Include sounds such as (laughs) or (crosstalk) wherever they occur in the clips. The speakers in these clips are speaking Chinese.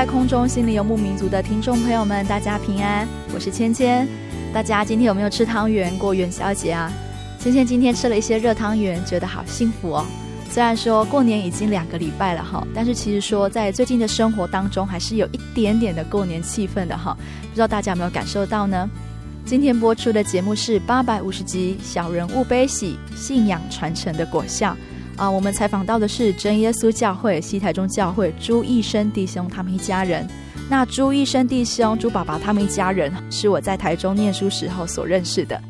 在空中，心里游牧民族的听众朋友们，大家平安，我是芊芊。大家今天有没有吃汤圆过元宵节啊？芊芊今天吃了一些热汤圆，觉得好幸福哦。虽然说过年已经两个礼拜了哈，但是其实说在最近的生活当中，还是有一点点的过年气氛的哈。不知道大家有没有感受到呢？今天播出的节目是八百五十集《小人物悲喜，信仰传承的果效》。啊，我们采访到的是真耶稣教会西台中教会朱义生弟兄他们一家人。那朱义生弟兄、朱爸爸他们一家人是我在台中念书时候所认识的。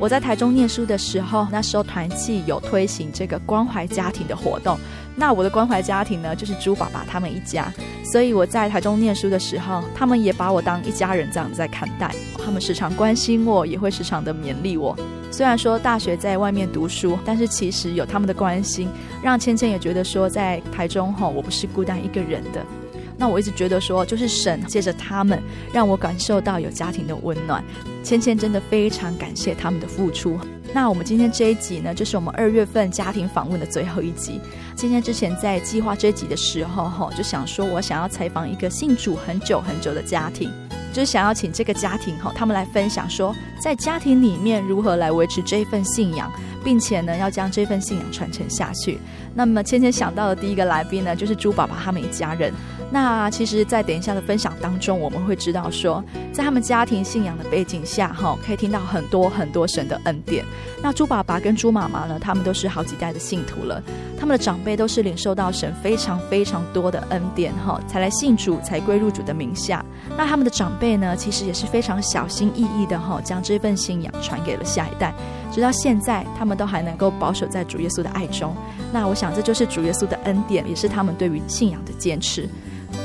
我在台中念书的时候，那时候团契有推行这个关怀家庭的活动。那我的关怀家庭呢，就是猪爸爸他们一家。所以我在台中念书的时候，他们也把我当一家人这样在看待。他们时常关心我，也会时常的勉励我。虽然说大学在外面读书，但是其实有他们的关心，让芊芊也觉得说，在台中吼，我不是孤单一个人的。那我一直觉得说，就是神借着他们，让我感受到有家庭的温暖。芊芊真的非常感谢他们的付出。那我们今天这一集呢，就是我们二月份家庭访问的最后一集。今天之前在计划这一集的时候，哈，就想说我想要采访一个信主很久很久的家庭。就是想要请这个家庭哈，他们来分享说，在家庭里面如何来维持这一份信仰，并且呢，要将这份信仰传承下去。那么，芊芊想到的第一个来宾呢，就是朱爸爸他们一家人。那其实，在等一下的分享当中，我们会知道说，在他们家庭信仰的背景下，哈，可以听到很多很多神的恩典。那朱爸爸跟朱妈妈呢，他们都是好几代的信徒了，他们的长辈都是领受到神非常非常多的恩典，哈，才来信主，才归入主的名下。那他们的长辈呢，其实也是非常小心翼翼的，哈，将这份信仰传给了下一代，直到现在，他们都还能够保守在主耶稣的爱中。那我想，这就是主耶稣的恩典，也是他们对于信仰的坚持。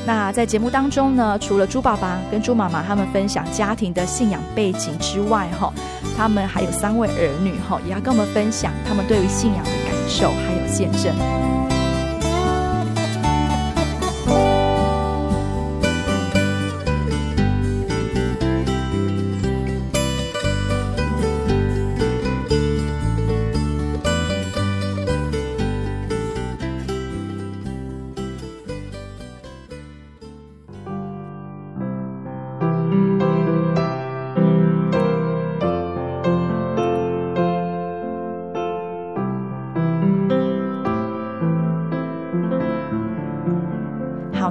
那在节目当中呢，除了猪爸爸跟猪妈妈他们分享家庭的信仰背景之外，哈，他们还有三位儿女，哈，也要跟我们分享他们对于信仰的感受还有见证。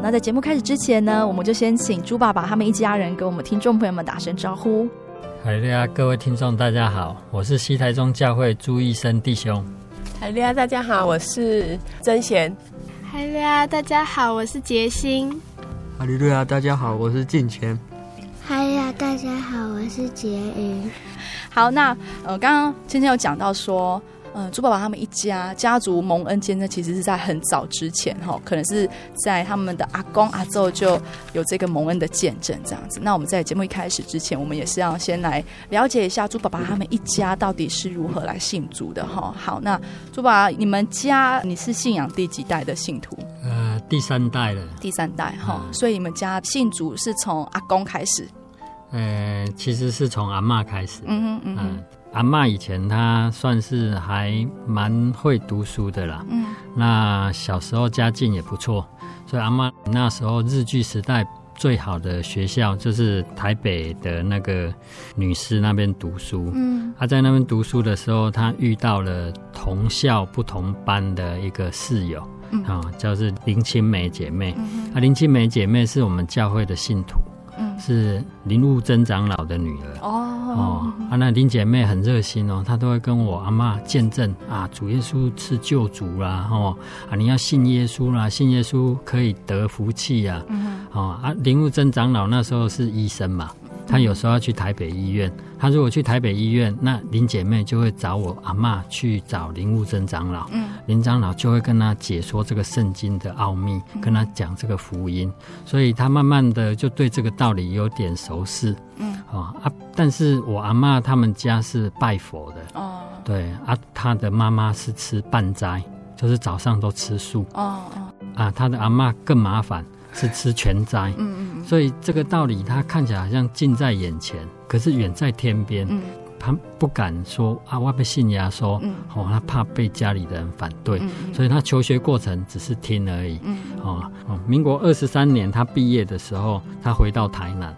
那在节目开始之前呢，我们就先请朱爸爸他们一家人跟我们听众朋友们打声招呼。嗨利亚，各位听众大家好，我是西台中教会朱义生弟兄。嗨利亚，大家好，我是曾贤。嗨利亚，大家好，我是杰心。哈利路亚，大家好，我是敬虔。嗨利亚，大家好，我是杰云。好，那呃，刚刚芊芊有讲到说。嗯，朱爸爸他们一家家族蒙恩间呢，其实是在很早之前哈，可能是在他们的阿公阿祖就有这个蒙恩的见证这样子。那我们在节目一开始之前，我们也是要先来了解一下朱爸爸他们一家到底是如何来信主的哈。好，那朱爸爸，你们家你是信仰第几代的信徒？呃，第三代了。第三代哈，所以你们家信主是从阿公开始？呃，其实是从阿嬷开始。嗯嗯嗯。阿嬷以前她算是还蛮会读书的啦。嗯。那小时候家境也不错，所以阿嬷那时候日据时代最好的学校就是台北的那个女师那边读书。嗯。她在那边读书的时候，她遇到了同校不同班的一个室友，啊、嗯哦，叫是林青梅姐妹。嗯、啊，林青梅姐妹是我们教会的信徒。是林悟真长老的女儿。哦。哦啊，那林姐妹很热心哦，她都会跟我阿嬷见证啊，主耶稣是救主啦哦啊，你要信耶稣啦，信耶稣可以得福气呀、啊，嗯哦啊，林悟真长老那时候是医生嘛。他有时候要去台北医院，他如果去台北医院，那林姐妹就会找我阿妈去找林悟真长老，嗯，林长老就会跟他解说这个圣经的奥秘，跟他讲这个福音，所以他慢慢的就对这个道理有点熟识，嗯，啊，但是我阿妈他们家是拜佛的，哦，对啊，他的妈妈是吃半斋，就是早上都吃素，哦哦，啊，他的阿妈更麻烦。是吃全斋，嗯嗯，所以这个道理他看起来好像近在眼前，可是远在天边。嗯，他不敢说啊，我被信耶稣，嗯，哦，他怕被家里的人反对，嗯，所以他求学过程只是听而已。嗯，哦，民国二十三年他毕业的时候，他回到台南，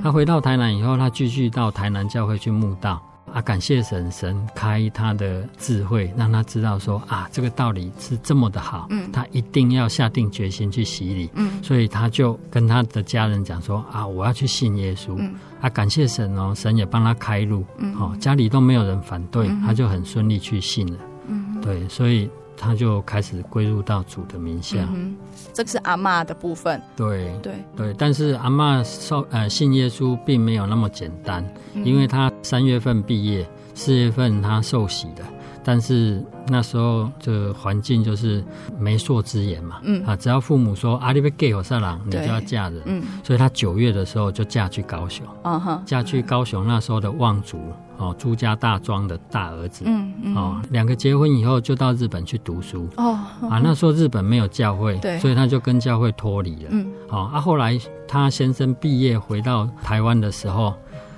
他回到台南以后，他继续到台南教会去慕道。啊，感谢神，神开他的智慧，让他知道说啊，这个道理是这么的好，嗯，他一定要下定决心去洗礼，嗯，所以他就跟他的家人讲说啊，我要去信耶稣，嗯，啊，感谢神哦，神也帮他开路，嗯，哦，家里都没有人反对，他就很顺利去信了，嗯，对，所以。他就开始归入到主的名下，嗯，这个是阿嬷的部分。对对对，但是阿嬷受呃信耶稣并没有那么简单，嗯，因为他三月份毕业，四月份他受洗的。但是那时候这环境就是媒妁之言嘛，嗯。啊，只要父母说阿里贝给我上郎，你就要嫁人，嗯，所以他九月的时候就嫁去高雄，嗯哼，嫁去高雄那时候的望族哦，朱家大庄的大儿子，嗯嗯，哦，两个结婚以后就到日本去读书，哦，啊，那时候日本没有教会，对，所以他就跟教会脱离了，嗯，哦，啊，后来他先生毕业回到台湾的时候，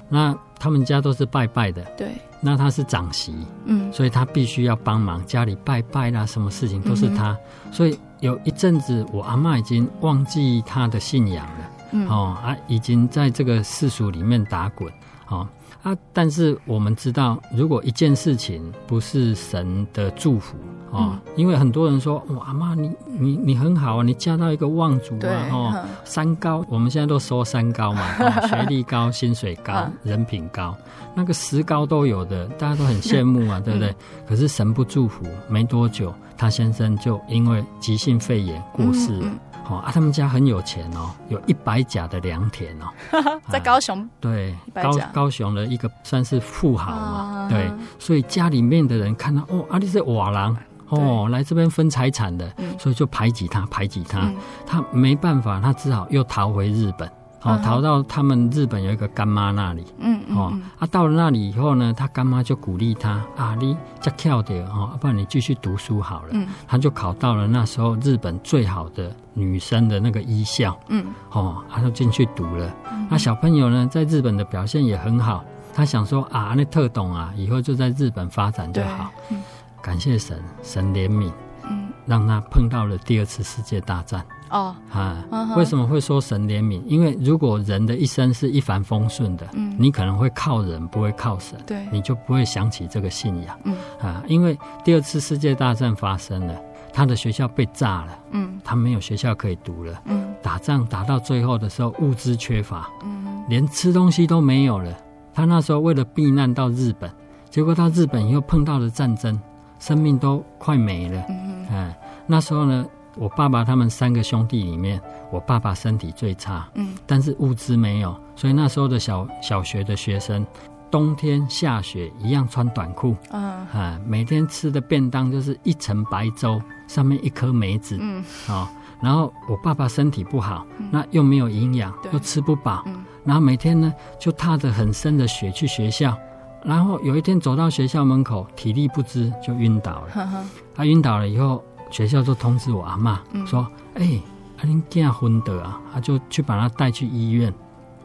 那他们家都是拜拜的，对。那他是长媳，嗯，所以他必须要帮忙家里拜拜啦，什么事情都是他。嗯、所以有一阵子，我阿嬷已经忘记他的信仰了，嗯，哦啊，已经在这个世俗里面打滚，哦啊，但是我们知道，如果一件事情不是神的祝福。哦，因为很多人说，哇，阿嬷，你你你很好啊，你嫁到一个望族啊，哦，三高，我们现在都说三高嘛，(laughs) 哦、学历高、薪水高、人品高，那个十高都有的，大家都很羡慕啊，对不对？嗯、可是神不祝福，没多久，他先生就因为急性肺炎过世了。哦啊，他们家很有钱哦，有一百甲的良田哦，(laughs) 在高雄。啊、对，高高雄的一个算是富豪嘛，啊、对，所以家里面的人看到哦，阿、啊、你是瓦郎。哦，来这边分财产的，嗯、所以就排挤他，排挤他，嗯、他没办法，他只好又逃回日本，哦，嗯、逃到他们日本有一个干妈那里，嗯，哦，嗯、啊，到了那里以后呢，他干妈就鼓励他，啊，你再跳点哦，不然你继续读书好了，嗯，他就考到了那时候日本最好的女生的那个医校，嗯，哦，他就进去读了，嗯、那小朋友呢，在日本的表现也很好，他想说啊，那特懂啊，以后就在日本发展就好，嗯。感谢神，神怜悯，嗯，让他碰到了第二次世界大战。哦，啊，为什么会说神怜悯？因为如果人的一生是一帆风顺的，嗯，你可能会靠人，不会靠神，对，你就不会想起这个信仰，嗯，啊，因为第二次世界大战发生了，他的学校被炸了，嗯，他没有学校可以读了，嗯，打仗打到最后的时候，物资缺乏，嗯，连吃东西都没有了。他那时候为了避难到日本，结果到日本以后碰到了战争。生命都快没了，嗯哼，那时候呢，我爸爸他们三个兄弟里面，我爸爸身体最差，嗯，但是物资没有，所以那时候的小小学的学生，冬天下雪一样穿短裤，嗯，啊，每天吃的便当就是一层白粥，上面一颗梅子，嗯，啊，然后我爸爸身体不好，嗯、那又没有营养，又吃不饱，嗯，然后每天呢就踏着很深的雪去学校。然后有一天走到学校门口，体力不支就晕倒了。他晕倒了以后，学校就通知我阿嬷说：“哎，啊，恁囝昏倒啊，他就去把他带去医院。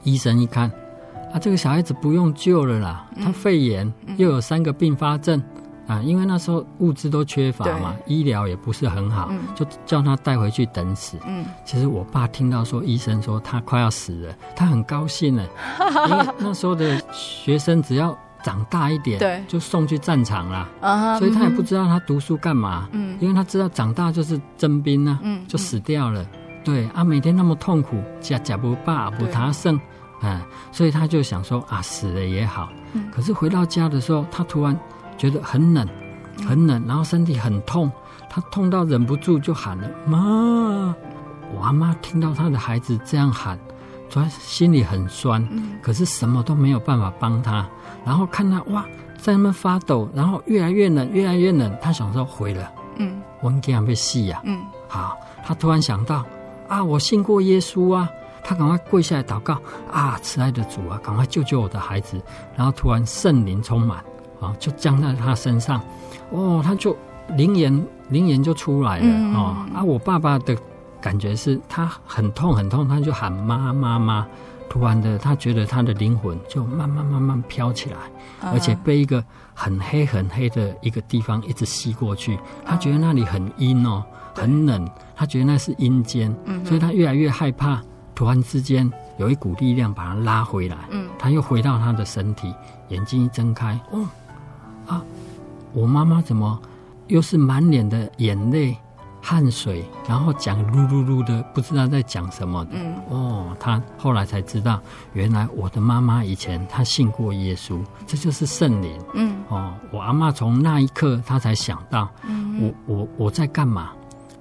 医生一看，啊，这个小孩子不用救了啦，他肺炎又有三个并发症。啊，因为那时候物资都缺乏嘛，医疗也不是很好，嗯、就叫他带回去等死。嗯，其实我爸听到说医生说他快要死了，他很高兴呢，(laughs) 因为那时候的学生只要长大一点，对，就送去战场啦。啊，所以他也不知道他读书干嘛。嗯，因为他知道长大就是征兵呢，嗯，就死掉了。对啊，每天那么痛苦，假假不罢不他胜，啊，所以他就想说啊，死了也好。嗯，可是回到家的时候，他突然。觉得很冷，很冷，然后身体很痛，他痛到忍不住就喊了“妈”。我阿妈听到他的孩子这样喊，他心里很酸，可是什么都没有办法帮他。然后看他哇，在那边发抖，然后越来越冷，越来越冷。他想说毁了，嗯，我应该被戏呀，嗯，好。他突然想到啊，我信过耶稣啊，他赶快跪下来祷告啊，慈爱的主啊，赶快救救我的孩子。然后突然圣灵充满。啊，就降在他身上，哦，他就灵言灵言就出来了哦。啊，我爸爸的感觉是他很痛很痛，他就喊妈妈妈。突然的，他觉得他的灵魂就慢慢慢慢飘起来，而且被一个很黑很黑的一个地方一直吸过去。他觉得那里很阴哦，很冷，他觉得那是阴间，所以他越来越害怕。突然之间，有一股力量把他拉回来，他又回到他的身体，眼睛一睁开，哦。啊！我妈妈怎么又是满脸的眼泪、汗水，然后讲噜噜噜的，不知道在讲什么的。嗯，哦，他后来才知道，原来我的妈妈以前她信过耶稣，这就是圣灵。嗯，哦，我阿妈从那一刻她才想到，嗯，我我我在干嘛？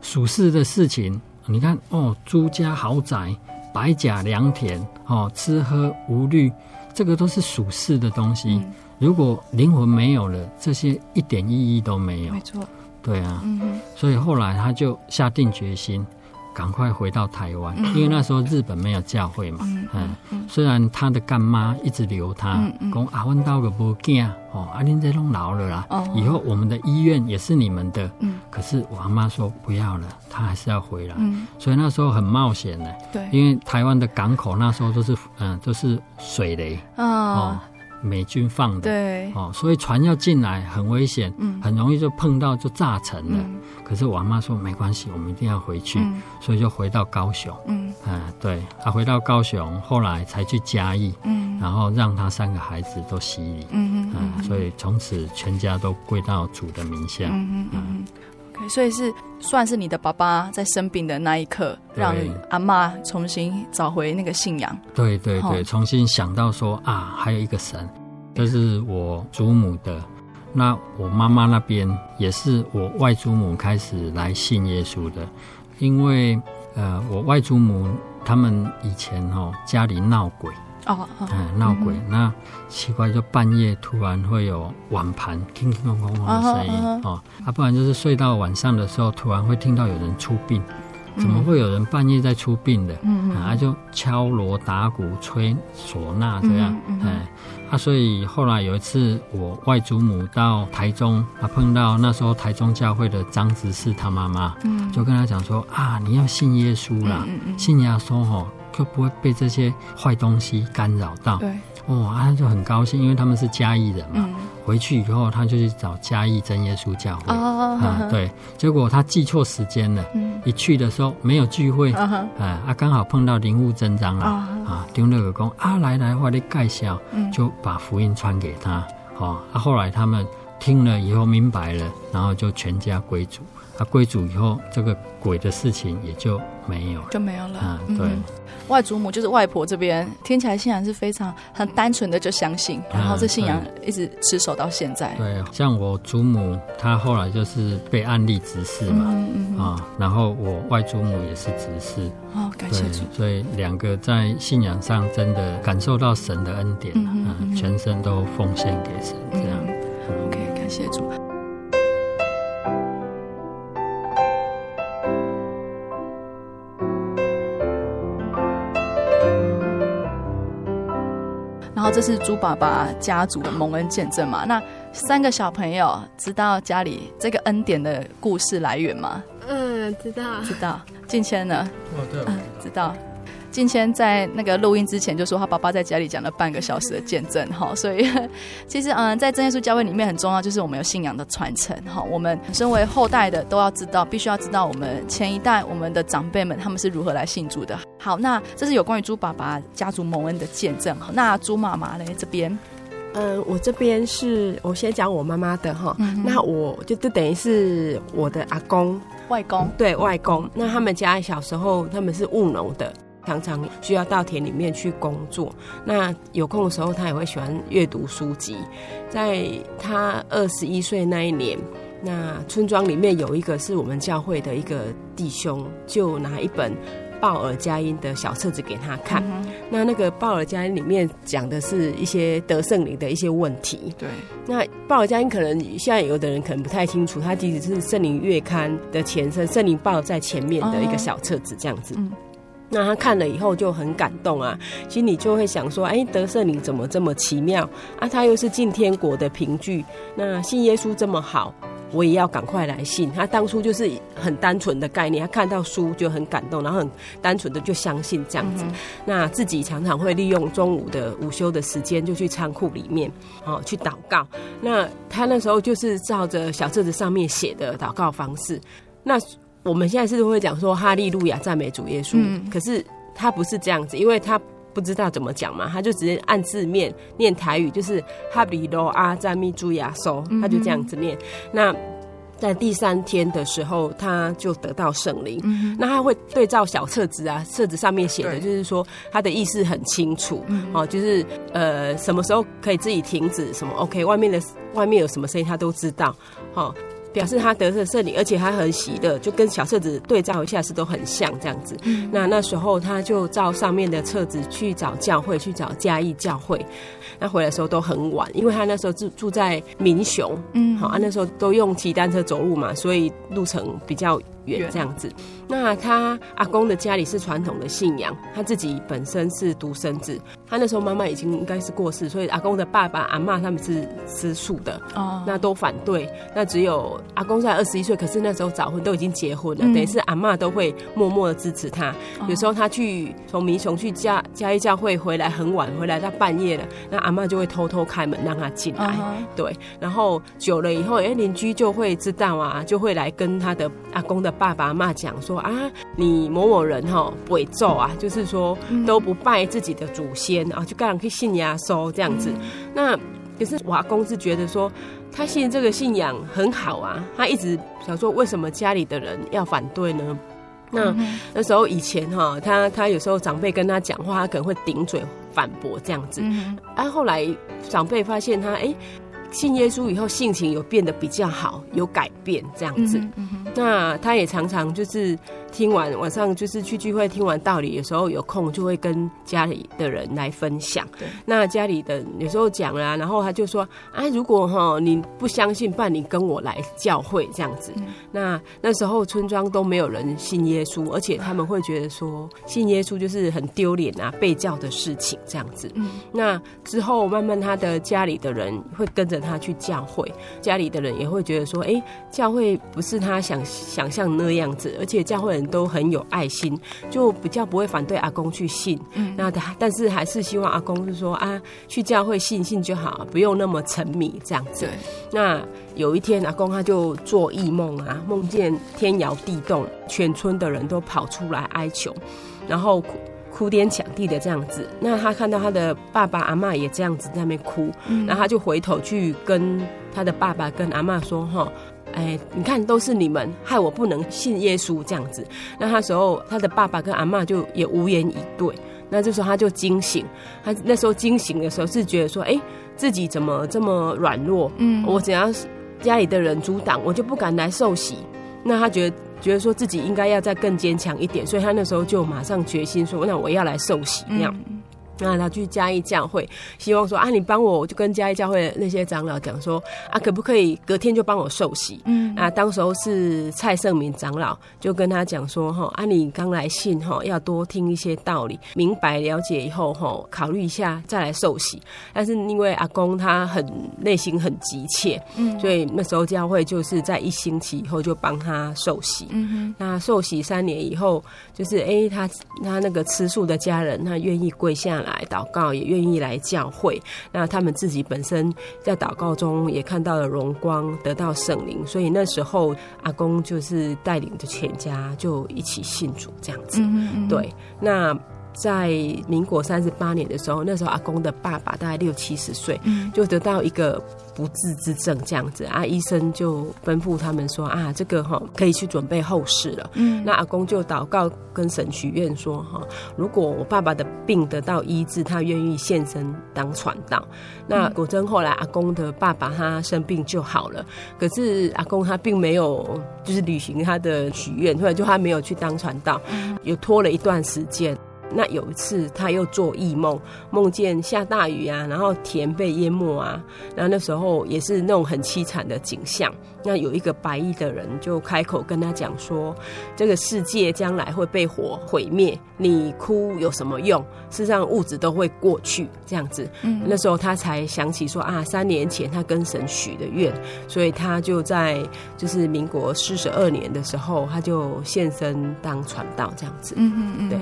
属世的事情，你看哦，朱家豪宅、百甲良田，哦，吃喝无虑，这个都是属世的东西。嗯如果灵魂没有了，这些一点意义都没有。没错，对啊，嗯，所以后来他就下定决心，赶快回到台湾，嗯、因为那时候日本没有教会嘛。嗯，虽然他的干妈一直留他，讲、嗯、啊，我到个不见哦，阿玲这拢老了啦，哦，以后我们的医院也是你们的。嗯，可是我阿妈说不要了，他还是要回来。嗯，所以那时候很冒险的。对，因为台湾的港口那时候都是嗯都是水雷。哦。哦美军放的，对，哦，所以船要进来很危险，嗯，很容易就碰到就炸沉了。嗯、可是我妈说没关系，我们一定要回去，嗯、所以就回到高雄，嗯，啊，对，他回到高雄，后来才去嘉义，嗯，然后让他三个孩子都洗礼，嗯嗯，啊，所以从此全家都归到主的名下，嗯嗯嗯，OK，所以是算是你的爸爸在生病的那一刻，让阿妈重新找回那个信仰，对对对，重新想到说啊，还有一个神。这是我祖母的，那我妈妈那边也是我外祖母开始来信耶稣的，因为呃，我外祖母他们以前哦家里闹鬼哦，嗯，闹鬼，那奇怪就半夜突然会有碗盘叮叮咣咣的声音哦，啊，不然就是睡到晚上的时候突然会听到有人出殡。怎么会有人半夜在出殡的？嗯嗯，啊，就敲锣打鼓、吹唢呐这样，哎、嗯嗯，啊，所以后来有一次，我外祖母到台中，啊，碰到那时候台中教会的张执事他妈妈，嗯，就跟他讲说啊，你要信耶稣啦，嗯嗯，信耶稣吼，就不会被这些坏东西干扰到。对。哦，啊，他就很高兴，因为他们是嘉义人嘛。嗯、回去以后，他就去找嘉义真耶稣教会。哦、啊，对。结果他记错时间了。嗯。一去的时候没有聚会。啊啊，刚好碰到林务真长老。啊。啊，丢那个工啊，来来，我的介绍。嗯。就把福音传给他。哦，啊，后来他们听了以后明白了，然后就全家归主。他归主以后，这个鬼的事情也就没有了，就没有了。啊，对，嗯、外祖母就是外婆这边，听起来信仰是非常很单纯的，就相信，然后这信仰一直持守到现在。对，像我祖母，她后来就是被案例执事嘛，嗯嗯啊，然后我外祖母也是执事。哦，感谢主。所以两个在信仰上真的感受到神的恩典，嗯，嗯，嗯，全身都奉献给神，这样。嗯、OK，感谢主。这是猪爸爸家族的蒙恩见证嘛？那三个小朋友知道家里这个恩典的故事来源吗？嗯，知道。知道。敬谦呢？哦，对，嗯，知道。敬谦在那个录音之前就说，他爸爸在家里讲了半个小时的见证哈，所以 (laughs) 其实嗯，在真耶稣教会里面很重要，就是我们有信仰的传承哈。我们身为后代的都要知道，必须要知道我们前一代我们的长辈们他们是如何来信主的。好，那这是有关于猪爸爸家族蒙恩的见证哈。那猪妈妈呢这边？嗯，我这边是我先讲我妈妈的哈，嗯、那我就就等于是我的阿公、外公，对外公。那他们家小时候他们是务农的。常常需要到田里面去工作，那有空的时候，他也会喜欢阅读书籍。在他二十一岁那一年，那村庄里面有一个是我们教会的一个弟兄，就拿一本鲍尔佳音的小册子给他看。嗯、那那个鲍尔佳音里面讲的是一些得圣灵的一些问题。对，那鲍尔佳音可能现在有的人可能不太清楚，它其实是圣灵月刊的前身，圣灵报在前面的一个小册子，这样子。嗯那他看了以后就很感动啊，心里就会想说：哎，得圣灵怎么这么奇妙啊？他又是进天国的凭据，那信耶稣这么好，我也要赶快来信。他当初就是很单纯的概念，他看到书就很感动，然后很单纯的就相信这样子。嗯、那自己常常会利用中午的午休的时间，就去仓库里面哦去祷告。那他那时候就是照着小册子上面写的祷告方式，那。我们现在是会讲说哈利路亚赞美主耶稣，嗯、可是他不是这样子，因为他不知道怎么讲嘛，他就直接按字面念台语，就是哈利路亚赞美主耶稣，他就这样子念。嗯、那在第三天的时候，他就得到圣灵，嗯、那他会对照小册子啊，册子上面写的，就是说他的意思很清楚，嗯、哦，就是呃什么时候可以自己停止，什么 OK，外面的外面有什么声音他都知道，哦。表示他得了圣灵，而且他很喜乐，就跟小册子对照一下是都很像这样子。嗯、那那时候他就照上面的册子去找教会，去找嘉义教会。那回来的时候都很晚，因为他那时候住住在民雄，嗯，好啊，那时候都用骑单车走路嘛，所以路程比较远这样子。那他阿公的家里是传统的信仰，他自己本身是独生子。他那时候妈妈已经应该是过世，所以阿公的爸爸、阿妈他们是吃素的，哦，那都反对。那只有阿公才二十一岁，可是那时候早婚都已经结婚了，嗯、等于是阿妈都会默默的支持他。哦、有时候他去从民雄去嘉嘉义教会回来很晚，回来到半夜了，那阿妈就会偷偷开门让他进来。哦、对，然后久了以后，哎，邻居就会知道啊，就会来跟他的阿公的爸爸阿嬷讲说啊，你某某人哈不会咒啊，就是说都不拜自己的祖先。啊，就干可以信耶稣这样子。嗯、那可是我阿公是觉得说，他信这个信仰很好啊。他一直想说，为什么家里的人要反对呢？那、嗯、那时候以前哈，他他有时候长辈跟他讲话，他可能会顶嘴反驳这样子。嗯，啊，后来长辈发现他哎。欸信耶稣以后，性情有变得比较好，有改变这样子。那他也常常就是听完晚上就是去聚会，听完道理，有时候有空就会跟家里的人来分享。对那家里的有时候讲了、啊，然后他就说：“啊，如果哈你不相信，不然你跟我来教会这样子。嗯”那那时候村庄都没有人信耶稣，而且他们会觉得说信耶稣就是很丢脸啊，被教的事情这样子。嗯、那之后慢慢他的家里的人会跟着。他去教会，家里的人也会觉得说：“哎、欸，教会不是他想想象那样子，而且教会人都很有爱心，就比较不会反对阿公去信。嗯，那他但是还是希望阿公是说啊，去教会信信就好，不用那么沉迷这样子。对那有一天，阿公他就做异梦啊，梦见天摇地动，全村的人都跑出来哀求，然后。哭天抢地的这样子，那他看到他的爸爸阿妈也这样子在那边哭，嗯、然后他就回头去跟他的爸爸跟阿妈说：“哈，哎，你看都是你们害我不能信耶稣这样子。”那他时候他的爸爸跟阿妈就也无言以对。那这时候他就惊醒，他那时候惊醒的时候是觉得说：“哎，自己怎么这么软弱？嗯，我只要是家里的人阻挡，我就不敢来受洗。”那他觉得。觉得说自己应该要再更坚强一点，所以他那时候就马上决心说：“那我要来受洗。”那样，那他去嘉义教会，希望说：“啊，你帮我，我就跟嘉义教会的那些长老讲说：‘啊，可不可以隔天就帮我受洗？’嗯，啊，当时候是蔡圣明长老就跟他讲说哈，啊，你刚来信哈，要多听一些道理，明白了解以后哈，考虑一下再来受洗。但是因为阿公他很内心很急切，嗯，所以那时候教会就是在一星期以后就帮他受洗。嗯哼，那受洗三年以后，就是哎、欸，他他那个吃素的家人，他愿意跪下来祷告，也愿意来教会。那他们自己本身在祷告中也看到了荣光，得到圣灵，所以那时候阿公就是带领着全家就一起信主这样子。嗯嗯，对，那。在民国三十八年的时候，那时候阿公的爸爸大概六七十岁，就得到一个不治之症，这样子啊，医生就吩咐他们说啊，这个哈可以去准备后事了。嗯，那阿公就祷告跟神许愿说哈，如果我爸爸的病得到医治，他愿意献身当传道。那果真后来阿公的爸爸他生病就好了，可是阿公他并没有就是履行他的许愿，或者就他没有去当传道，又拖了一段时间。那有一次，他又做异梦，梦见下大雨啊，然后田被淹没啊，然后那时候也是那种很凄惨的景象。那有一个白衣的人就开口跟他讲说：“这个世界将来会被火毁灭，你哭有什么用？事实上物质都会过去。”这样子，嗯，那时候他才想起说啊，三年前他跟神许的愿，所以他就在就是民国四十二年的时候，他就现身当传道这样子。嗯嗯嗯，对。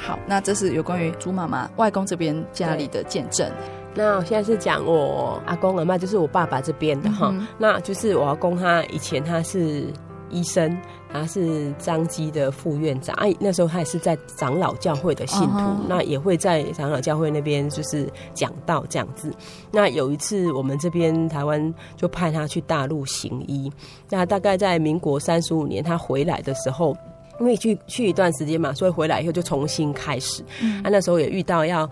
好，那这是有关于猪妈妈外公这边家里的见证。那我现在是讲我阿公阿妈，就是我爸爸这边的哈、嗯。那就是我阿公他以前他是医生，他是彰基的副院长。哎、啊，那时候他也是在长老教会的信徒，嗯、那也会在长老教会那边就是讲道这样子。那有一次我们这边台湾就派他去大陆行医，那大概在民国三十五年他回来的时候。因为去去一段时间嘛，所以回来以后就重新开始。嗯，啊，那时候也遇到要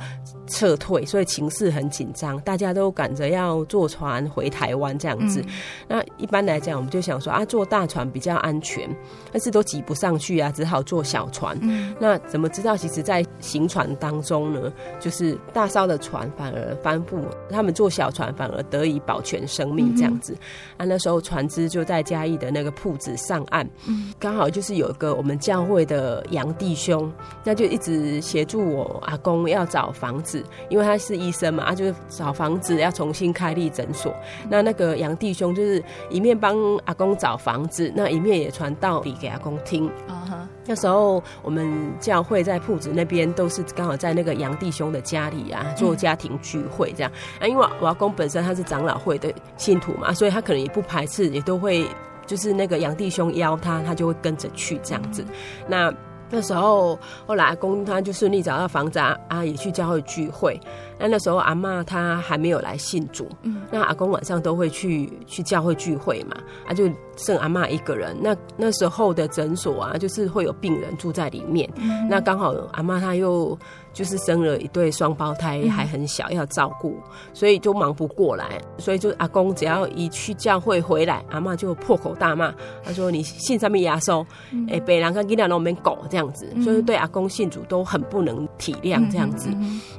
撤退，所以情势很紧张，大家都赶着要坐船回台湾这样子。嗯。那一般来讲，我们就想说啊，坐大船比较安全，但是都挤不上去啊，只好坐小船。嗯。那怎么知道？其实，在行船当中呢，就是大艘的船反而翻覆，他们坐小船反而得以保全生命这样子。嗯。啊，那时候船只就在嘉义的那个铺子上岸。嗯。刚好就是有一个我们教会的杨弟兄，那就一直协助我阿公要找房子。因为他是医生嘛，他就是找房子要重新开立诊所。那那个杨弟兄就是一面帮阿公找房子，那一面也传道理给阿公听。Uh-huh. 那时候我们教会在铺子那边都是刚好在那个杨弟兄的家里啊做家庭聚会这样。啊，因为我阿公本身他是长老会的信徒嘛，所以他可能也不排斥，也都会就是那个杨弟兄邀他，他就会跟着去这样子。那。那时候，后来阿公他就顺利找到房子啊，啊姨去教会聚会。那那时候阿妈她还没有来信主，嗯，那阿公晚上都会去去教会聚会嘛，啊就剩阿妈一个人。那那时候的诊所啊，就是会有病人住在里面，嗯，那刚好阿妈她又。就是生了一对双胞胎，还很小，要照顾，所以就忙不过来。所以就阿公只要一去教会回来，阿嬷就破口大骂。他说：“你信什么耶稣？哎，别人跟囡仔都没狗这样子。”所以对阿公信主都很不能体谅这样子。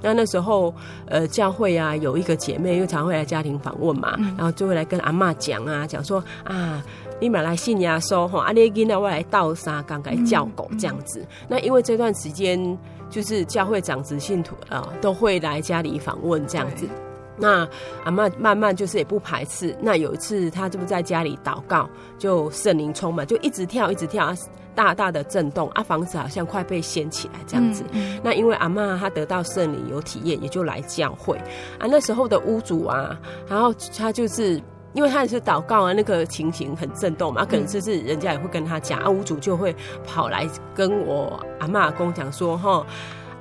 那那时候，呃，教会啊有一个姐妹又常会来家庭访问嘛，然后就会来跟阿嬷讲啊，讲说啊，你们来信耶稣哈，阿你囡仔我来倒沙刚该叫狗这样子。那因为这段时间。就是教会长子信徒啊，都会来家里访问这样子。那阿嬷慢慢就是也不排斥。那有一次，他就在家里祷告，就圣灵充满，就一直跳，一直跳，大大的震动啊，房子好像快被掀起来这样子。嗯、那因为阿嬷她得到圣灵有体验，也就来教会啊。那时候的屋主啊，然后他就是。因为他也是祷告啊，那个情形很震动嘛，可能就是人家也会跟他讲，啊，屋主就会跑来跟我阿嬷阿公讲说，哈。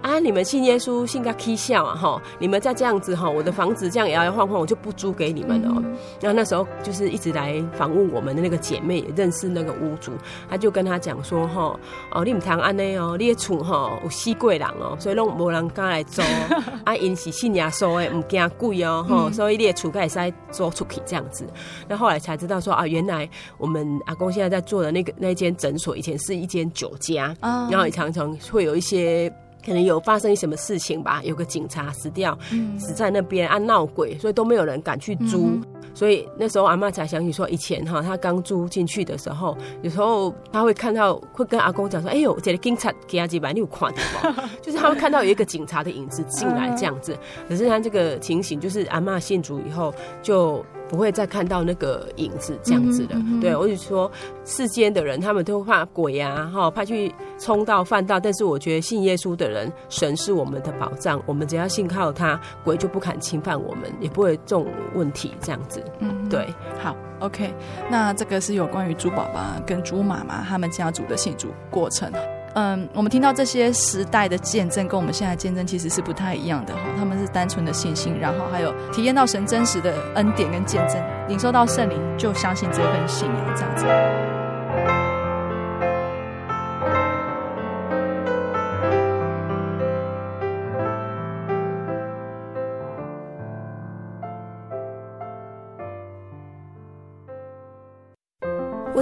啊！你们信耶稣，信个 K 笑啊！哈，你们再这样子哈，我的房子这样摇摇晃晃，我就不租给你们了。嗯、然后那时候就是一直来访问我们的那个姐妹，也认识那个屋主，他就跟他讲说哈，哦，你唔通安内哦，你的厝哈有死过人哦，所以拢无人敢来租。(laughs) 啊，因是信耶稣的，唔惊贵哦，哈、嗯，所以你的厝可以使租出去这样子。那后来才知道说啊，原来我们阿公现在在做的那个那间诊所，以前是一间酒家，嗯、然后也常常会有一些。可能有发生什么事情吧，有个警察死掉，嗯、死在那边啊，闹鬼，所以都没有人敢去租。嗯所以那时候阿嬷才想起说，以前哈，她刚租进去的时候，有时候她会看到，会跟阿公讲说：“哎呦，这个警察给他几百，你有看到吗？” (laughs) 就是他会看到有一个警察的影子进来这样子。可是她这个情形，就是阿嬷信主以后就。不会再看到那个影子这样子的，嗯嗯、对，我就说世间的人他们都怕鬼啊，哈，怕去冲到犯到。但是我觉得信耶稣的人，神是我们的保障，我们只要信靠他，鬼就不敢侵犯我们，也不会这种问题这样子。嗯，对，好，OK，那这个是有关于猪爸爸跟猪妈妈他们家族的信主过程。嗯，我们听到这些时代的见证，跟我们现在见证其实是不太一样的哈。他们是单纯的信心，然后还有体验到神真实的恩典跟见证，领受到圣灵，就相信这份信仰这样子。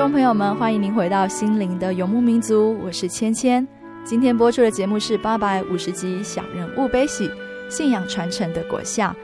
众朋友们，欢迎您回到心灵的游牧民族，我是芊芊。今天播出的节目是八百五十集《小人物悲喜：信仰传承的果效》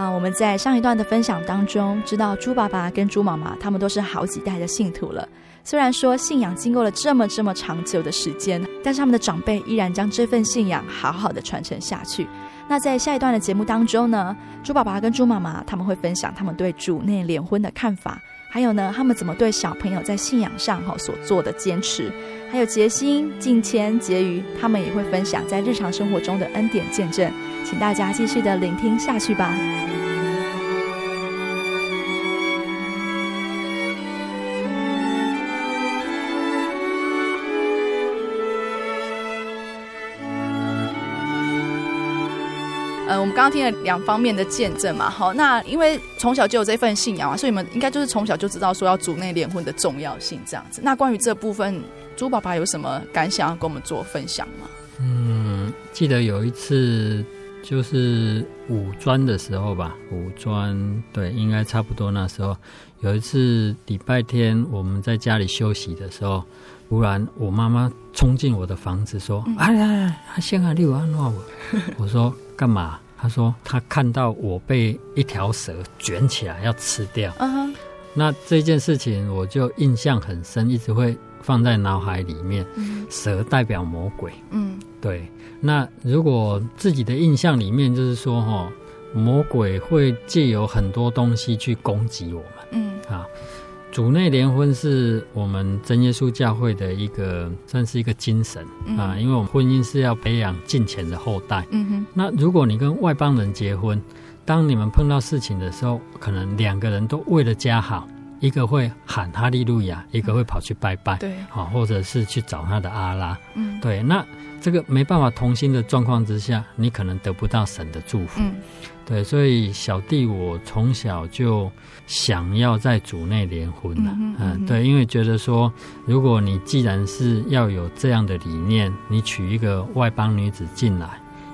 啊。我们在上一段的分享当中，知道猪爸爸跟猪妈妈他们都是好几代的信徒了。虽然说信仰经过了这么这么长久的时间，但是他们的长辈依然将这份信仰好好的传承下去。那在下一段的节目当中呢，猪爸爸跟猪妈妈他们会分享他们对主内联婚的看法。还有呢，他们怎么对小朋友在信仰上哈所做的坚持？还有结心、敬虔、结余，他们也会分享在日常生活中的恩典见证，请大家继续的聆听下去吧。们刚刚听了两方面的见证嘛，好，那因为从小就有这份信仰啊，所以你们应该就是从小就知道说要主内联婚的重要性这样子。那关于这部分，猪爸爸有什么感想要跟我们做分享吗？嗯，记得有一次就是五专的时候吧，五专对，应该差不多那时候有一次礼拜天我们在家里休息的时候，突然我妈妈冲进我的房子说：“嗯、哎呀，他先来六安诺我。(laughs) ”我说。干嘛？他说他看到我被一条蛇卷起来要吃掉。Uh. 那这件事情我就印象很深，一直会放在脑海里面。嗯、蛇代表魔鬼。嗯，对。那如果自己的印象里面就是说，哈，魔鬼会借由很多东西去攻击我们。嗯，啊。主内联婚是我们真耶稣教会的一个，算是一个精神、嗯、啊，因为我们婚姻是要培养敬虔的后代。嗯哼。那如果你跟外邦人结婚，当你们碰到事情的时候，可能两个人都为了家好，一个会喊哈利路亚，一个会跑去拜拜，对，好，或者是去找他的阿拉，嗯，对，那这个没办法同心的状况之下，你可能得不到神的祝福，嗯，对，所以小弟我从小就想要在主内联婚了，嗯，嗯，对，因为觉得说，如果你既然是要有这样的理念，你娶一个外邦女子进来，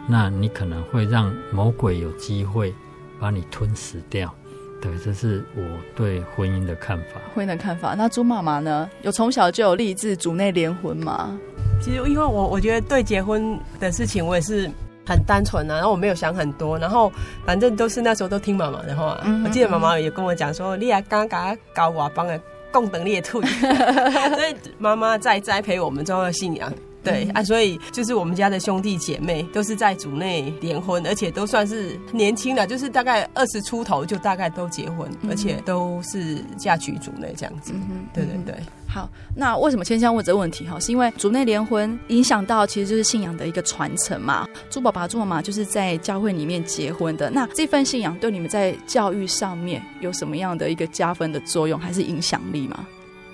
那你可能会让魔鬼有机会把你吞噬掉。对，这是我对婚姻的看法。婚姻的看法。那朱妈妈呢？有从小就有立志主内联婚吗？其实，因为我我觉得对结婚的事情，我也是很单纯啊，然后我没有想很多，然后反正都是那时候都听妈妈的话。我记得妈妈也跟我讲说：“你也刚刚搞我帮的共等列兔。” (laughs) 所以妈妈在栽培我们重要的信仰。对啊，所以就是我们家的兄弟姐妹都是在主内联婚，而且都算是年轻的，就是大概二十出头就大概都结婚，嗯、而且都是嫁娶主内这样子。对对对。好，那为什么千香问这个问题？哈，是因为主内联婚影响到其实就是信仰的一个传承嘛。朱爸爸、朱妈妈就是在教会里面结婚的，那这份信仰对你们在教育上面有什么样的一个加分的作用，还是影响力吗？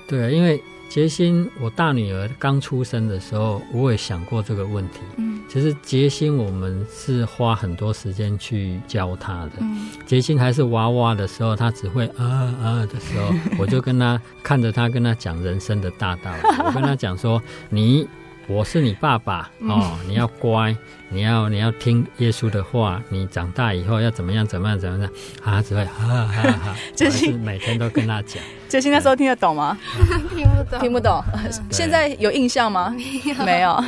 对，因为。杰心，我大女儿刚出生的时候，我也想过这个问题。嗯，其实杰心，我们是花很多时间去教她的。嗯，杰心还是娃娃的时候，她只会啊啊的时候，(laughs) 我就跟她看着她，跟她讲人生的大道理。我跟她讲说，你。我是你爸爸哦，你要乖，你要你要听耶稣的话，你长大以后要怎么样怎么样怎么样啊？只会哈哈哈，(laughs) 就是每天都跟他讲。(laughs) 就是那时候听得懂吗？(laughs) 听不懂，听不懂。现在有印象吗？没有。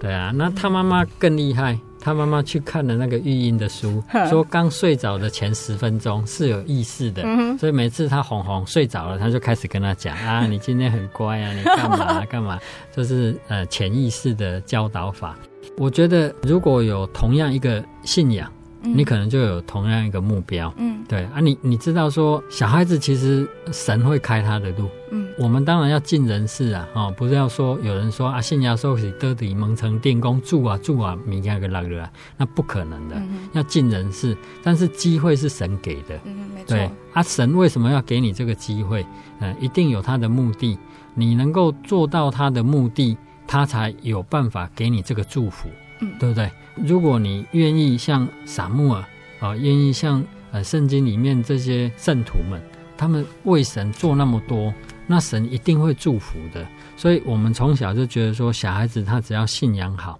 对啊，那他妈妈更厉害。他妈妈去看了那个育婴的书，说刚睡着的前十分钟是有意识的，所以每次他哄哄睡着了，他就开始跟他讲啊，你今天很乖啊，你干嘛干嘛，就是呃潜意识的教导法。我觉得如果有同样一个信仰。你可能就有同样一个目标，嗯，对啊你，你你知道说小孩子其实神会开他的路，嗯，我们当然要尽人事啊，哦，不是要说有人说啊，信仰说是得底蒙城电工住啊住啊，米加个拉个啊，那不可能的，嗯、哼。要尽人事，但是机会是神给的，嗯，没错，对啊，神为什么要给你这个机会？嗯，一定有他的目的，你能够做到他的目的，他才有办法给你这个祝福，嗯，对不对？如果你愿意像撒母耳啊，愿意像呃圣经里面这些圣徒们，他们为神做那么多，那神一定会祝福的。所以，我们从小就觉得说，小孩子他只要信仰好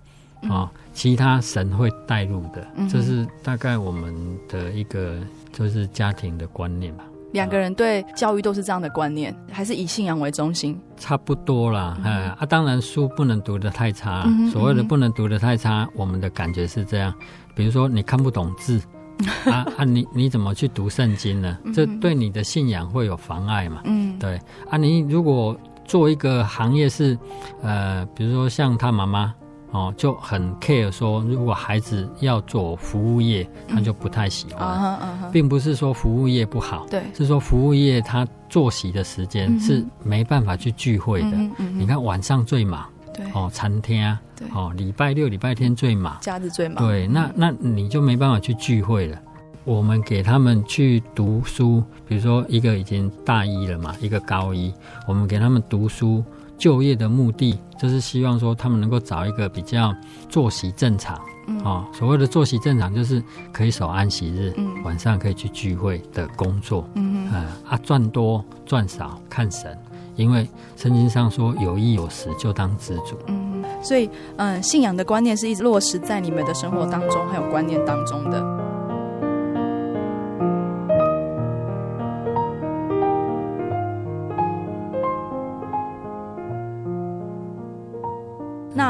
啊，其他神会带路的。这是大概我们的一个就是家庭的观念吧。两个人对教育都是这样的观念，还是以信仰为中心？差不多啦，哎、嗯、啊，当然书不能读得太差。嗯所谓的不能读得太差，嗯、我们的感觉是这样。比如说你看不懂字，(laughs) 啊啊，你你怎么去读圣经呢？这对你的信仰会有妨碍嘛？嗯，对啊，你如果做一个行业是，呃，比如说像他妈妈。哦，就很 care 说，如果孩子要做服务业，他就不太喜欢，嗯 uh uh. 并不是说服务业不好，对，是说服务业他作息的时间是没办法去聚会的。嗯嗯、你看晚上最忙，对，哦，餐厅，对，哦，礼拜六、礼拜天最忙，假日最忙，对，那那你就没办法去聚会了。我们给他们去读书，比如说一个已经大一了嘛，一个高一，我们给他们读书。就业的目的就是希望说他们能够找一个比较作息正常，嗯、哦，所谓的作息正常就是可以守安息日，嗯、晚上可以去聚会的工作，嗯嗯啊，赚多赚少看神，因为圣经上说有衣有食就当知足，嗯，所以嗯，信仰的观念是一直落实在你们的生活当中还有观念当中的。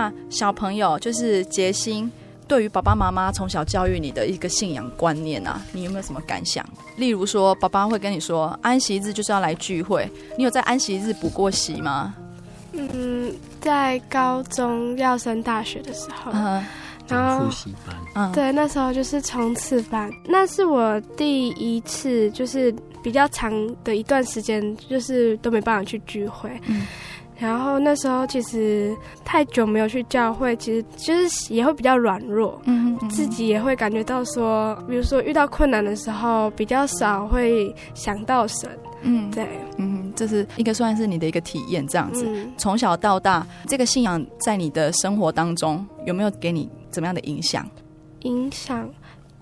那小朋友就是杰心，对于爸爸妈妈从小教育你的一个信仰观念啊，你有没有什么感想？例如说，爸爸会跟你说，安息日就是要来聚会，你有在安息日补过习吗？嗯，在高中要升大学的时候，嗯、然后复习班，嗯，对，那时候就是冲刺班，那是我第一次，就是比较长的一段时间，就是都没办法去聚会。嗯然后那时候其实太久没有去教会，其实就是也会比较软弱，嗯，嗯，自己也会感觉到说，比如说遇到困难的时候，比较少会想到神，嗯，对，嗯，这是一个算是你的一个体验，这样子。嗯、从小到大，这个信仰在你的生活当中有没有给你怎么样的影响？影响。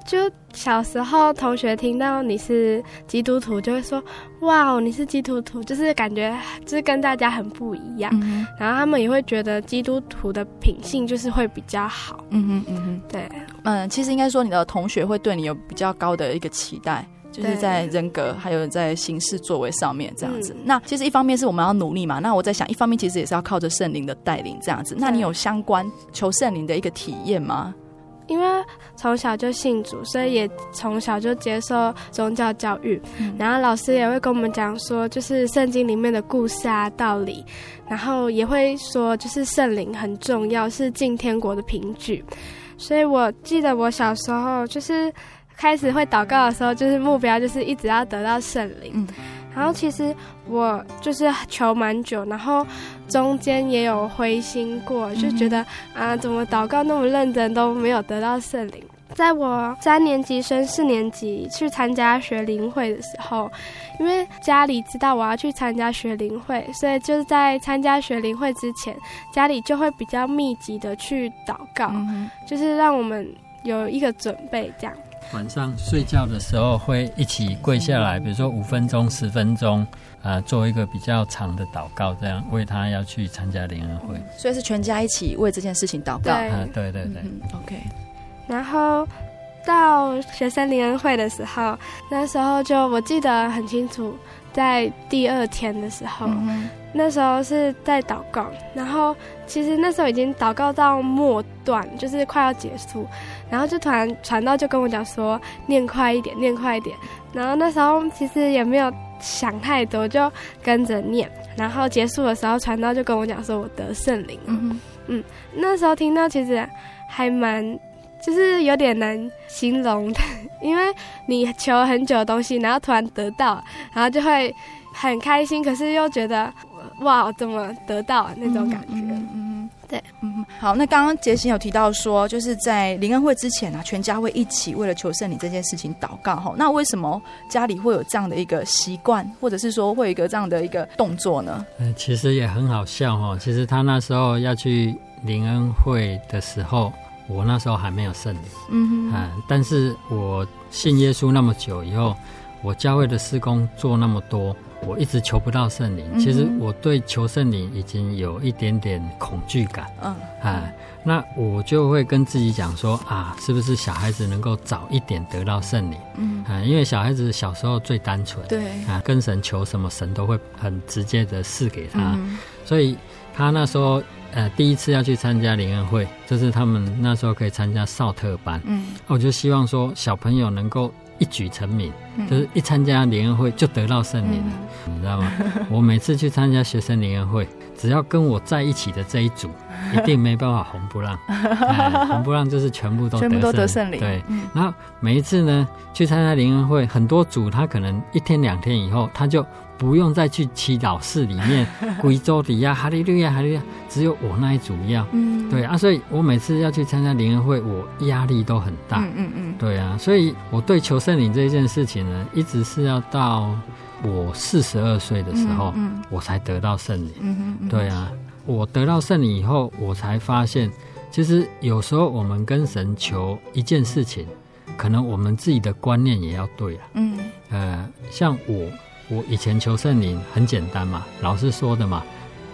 就小时候，同学听到你是基督徒，就会说：“哇，你是基督徒，就是感觉就是跟大家很不一样。嗯”然后他们也会觉得基督徒的品性就是会比较好。嗯哼，嗯哼，对，嗯，其实应该说你的同学会对你有比较高的一个期待，就是在人格还有在行事作为上面这样子。嗯、那其实一方面是我们要努力嘛，那我在想，一方面其实也是要靠着圣灵的带领这样子。那你有相关求圣灵的一个体验吗？因为从小就信主，所以也从小就接受宗教教育。嗯、然后老师也会跟我们讲说，就是圣经里面的故事啊、道理，然后也会说，就是圣灵很重要，是进天国的凭据。所以我记得我小时候就是开始会祷告的时候，就是目标就是一直要得到圣灵。嗯然后其实我就是求蛮久，然后中间也有灰心过，就觉得啊，怎么祷告那么认真都没有得到圣灵。在我三年级升四年级去参加学灵会的时候，因为家里知道我要去参加学灵会，所以就是在参加学灵会之前，家里就会比较密集的去祷告，就是让我们有一个准备这样。晚上睡觉的时候会一起跪下来，比如说五分钟、十分钟，呃，做一个比较长的祷告，这样为他要去参加联欢会。所以是全家一起为这件事情祷告。对，啊、对对对、嗯、，OK。然后到学生联欢会的时候，那时候就我记得很清楚，在第二天的时候。嗯那时候是在祷告，然后其实那时候已经祷告到末段，就是快要结束，然后就突然传道就跟我讲说，念快一点，念快一点。然后那时候其实也没有想太多，就跟着念。然后结束的时候，传道就跟我讲说，我得圣灵了。嗯，嗯，那时候听到其实还蛮，就是有点难形容的，(laughs) 因为你求很久的东西，然后突然得到，然后就会很开心，可是又觉得。哇，怎么得到、那种感觉？嗯嗯，对，嗯好。那刚刚杰行有提到说，就是在灵恩会之前啊，全家会一起为了求圣灵这件事情祷告哈。那为什么家里会有这样的一个习惯，或者是说会有一个这样的一个动作呢？嗯，其实也很好笑哈。其实他那时候要去灵恩会的时候，我那时候还没有圣灵。嗯哼。嗯，但是我信耶稣那么久以后，我教会的事工做那么多。我一直求不到圣灵，其实我对求圣灵已经有一点点恐惧感。嗯，啊，那我就会跟自己讲说啊，是不是小孩子能够早一点得到圣灵？嗯，啊，因为小孩子小时候最单纯，对，啊，跟神求什么，神都会很直接的赐给他。所以他那时候呃第一次要去参加灵恩会，就是他们那时候可以参加少特班。嗯，我就希望说小朋友能够。一举成名，就是一参加联谊会就得到圣灵了，嗯、你知道吗？我每次去参加学生联谊会，只要跟我在一起的这一组，(laughs) 一定没办法红不让，红不让就是全部都全部都得圣灵。对，然后每一次呢去参加联谊会，很多组他可能一天两天以后他就。不用再去祈祷室里面，(laughs) 贵州底下哈利路亚哈利路亚，只有我那一组要，嗯，对啊，所以我每次要去参加联合会，我压力都很大，嗯嗯嗯，对啊，所以我对求圣灵这一件事情呢，一直是要到我四十二岁的时候，嗯，我才得到圣灵，嗯嗯，对啊，我得到圣灵以后，我才发现，其实有时候我们跟神求一件事情，可能我们自己的观念也要对啊，嗯，呃，像我。我以前求圣灵很简单嘛，老师说的嘛，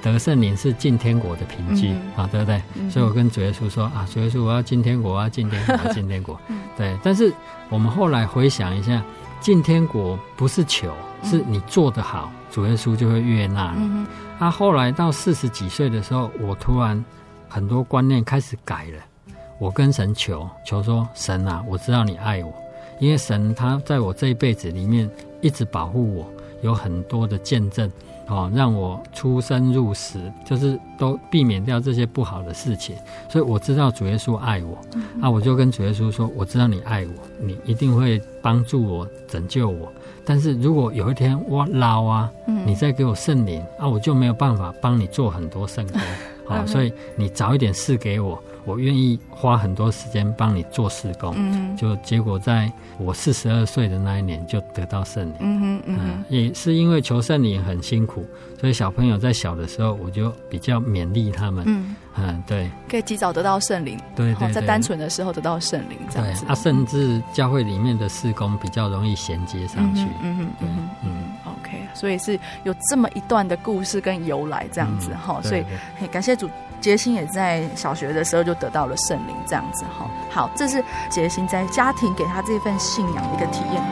得圣灵是进天国的凭据、嗯、啊，对不对？嗯、所以我跟主耶稣说啊，主耶稣我要进天国，我要进天国，我要进天国。对，但是我们后来回想一下，进天国不是求，是你做得好，主耶稣就会悦纳你。嗯、啊，后来到四十几岁的时候，我突然很多观念开始改了，我跟神求，求说神啊，我知道你爱我，因为神他在我这一辈子里面一直保护我。有很多的见证，哦，让我出生入死，就是都避免掉这些不好的事情。所以我知道主耶稣爱我，嗯、啊，我就跟主耶稣说：“我知道你爱我，你一定会帮助我、拯救我。但是如果有一天我老啊，嗯、你再给我圣灵啊，我就没有办法帮你做很多圣工。好、嗯哼哦，所以你早一点赐给我，我愿意花很多时间帮你做事工。嗯，就结果在我四十二岁的那一年就得到圣灵。嗯哼嗯哼，也是因为求圣灵很辛苦，所以小朋友在小的时候我就比较勉励他们。嗯嗯，对，可以及早得到圣灵。对，对，在单纯的时候得到圣灵，这样子。啊，甚至教会里面的事工比较容易衔接上去。嗯哼嗯哼嗯所以是有这么一段的故事跟由来这样子哈。所以感谢主。杰心也在小学的时候就得到了圣灵，这样子哈。好，这是杰心在家庭给他这份信仰的一个体验。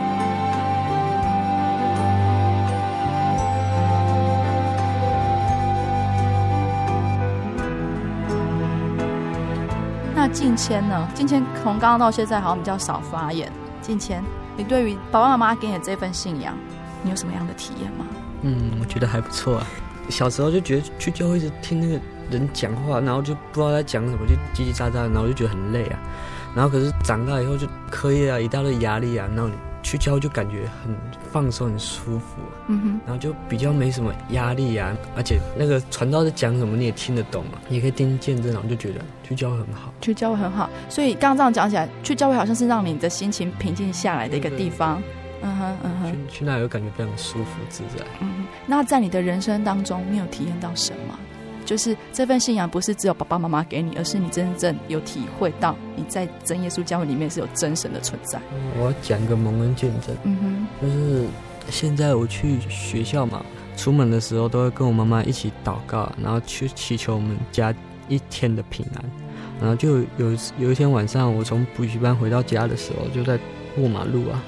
那静谦呢？静谦从刚刚到现在好像比较少发言。静谦，你对于爸爸妈妈给你的这份信仰，你有什么样的体验吗？嗯，我觉得还不错啊。小时候就觉得去教会一直听那个。人讲话，然后就不知道在讲什么，就叽叽喳喳，然后就觉得很累啊。然后可是长大以后就课业啊，一大堆压力啊，然后你去教就感觉很放松、很舒服。嗯哼。然后就比较没什么压力啊，而且那个传道在讲什么你也听得懂啊，也可以听见证，然后就觉得去教会很好。去教会很好，所以刚刚这样讲起来，去教会好像是让你的心情平静下来的一个地方。嗯哼嗯哼。去去那里有感觉非常舒服自在。嗯，那在你的人生当中，你有体验到什么？就是这份信仰不是只有爸爸妈妈给你，而是你真正有体会到你在真耶稣教会里面是有真神的存在。我要讲个蒙恩见证，嗯哼，就是现在我去学校嘛，出门的时候都会跟我妈妈一起祷告，然后去祈求我们家一天的平安。然后就有有一天晚上，我从补习班回到家的时候，就在过马路啊，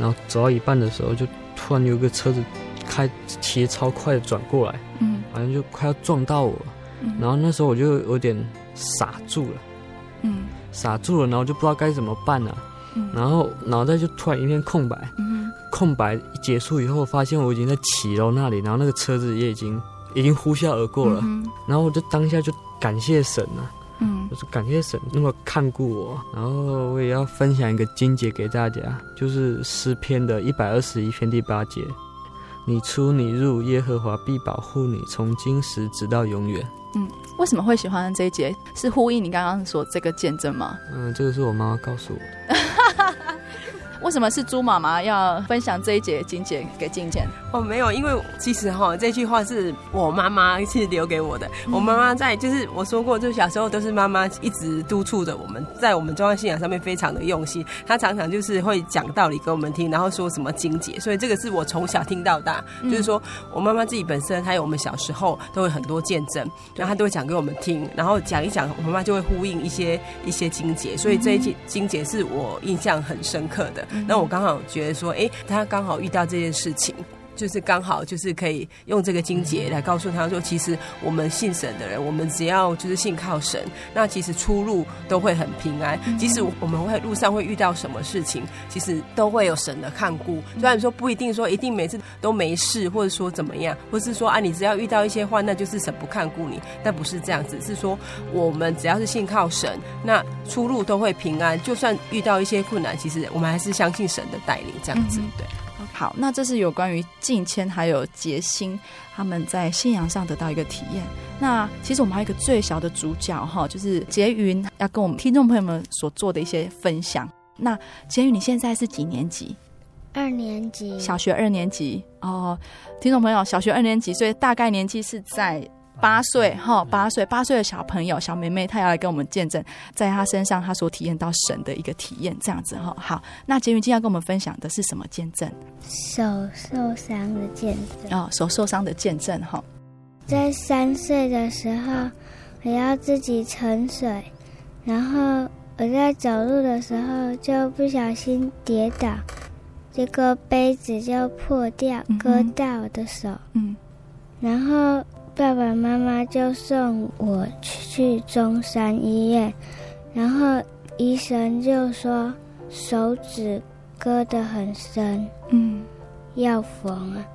然后走到一半的时候，就突然有个车子开骑超快的转过来，嗯。好像就快要撞到我，嗯、然后那时候我就有点傻住了，嗯，傻住了，然后就不知道该怎么办了，嗯，然后脑袋就突然一片空白，嗯，空白结束以后，发现我已经在骑楼那里，然后那个车子也已经已经呼啸而过了，嗯，然后我就当下就感谢神了，嗯，我说感谢神那么看顾我，然后我也要分享一个经节给大家，就是诗篇的一百二十一篇第八节。你出你入，耶和华必保护你，从今时直到永远。嗯，为什么会喜欢这一节？是呼应你刚刚说这个见证吗？嗯，这个是我妈妈告诉我的。(laughs) 为什么是猪妈妈要分享这一节经节给静姐？哦，没有，因为其实哈，这句话是我妈妈是留给我的。嗯、我妈妈在，就是我说过，就小时候都是妈妈一直督促着我们，在我们宗教信仰上面非常的用心。她常常就是会讲道理给我们听，然后说什么经节，所以这个是我从小听到大。嗯、就是说我妈妈自己本身，还有我们小时候都有很多见证，然后她都会讲给我们听，然后讲一讲，我妈妈就会呼应一些一些经节，所以这一节经节是我印象很深刻的。那我刚好觉得说，哎，他刚好遇到这件事情。就是刚好就是可以用这个经节来告诉他说，其实我们信神的人，我们只要就是信靠神，那其实出路都会很平安。即使我们会路上会遇到什么事情，其实都会有神的看顾。虽然说不一定说一定每次都没事，或者说怎么样，或是说啊，你只要遇到一些患难，就是神不看顾你，但不是这样子。是说我们只要是信靠神，那出路都会平安。就算遇到一些困难，其实我们还是相信神的带领，这样子对。好，那这是有关于敬谦还有杰星他们在信仰上得到一个体验。那其实我们还有一个最小的主角哈，就是杰云要跟我们听众朋友们所做的一些分享。那杰云，你现在是几年级？二年级，小学二年级哦。听众朋友，小学二年级，所以大概年纪是在。八岁哈，八岁八岁的小朋友小妹妹，她要来跟我们见证，在她身上她所体验到神的一个体验，这样子哈。好，那杰云今天要跟我们分享的是什么见证？手受伤的见证哦，手受伤的见证哈。在三岁的时候，我要自己盛水，然后我在走路的时候就不小心跌倒，结果杯子就破掉，割到我的手。嗯，然后。爸爸妈妈就送我去中山医院，然后医生就说手指割得很深，嗯，要缝啊，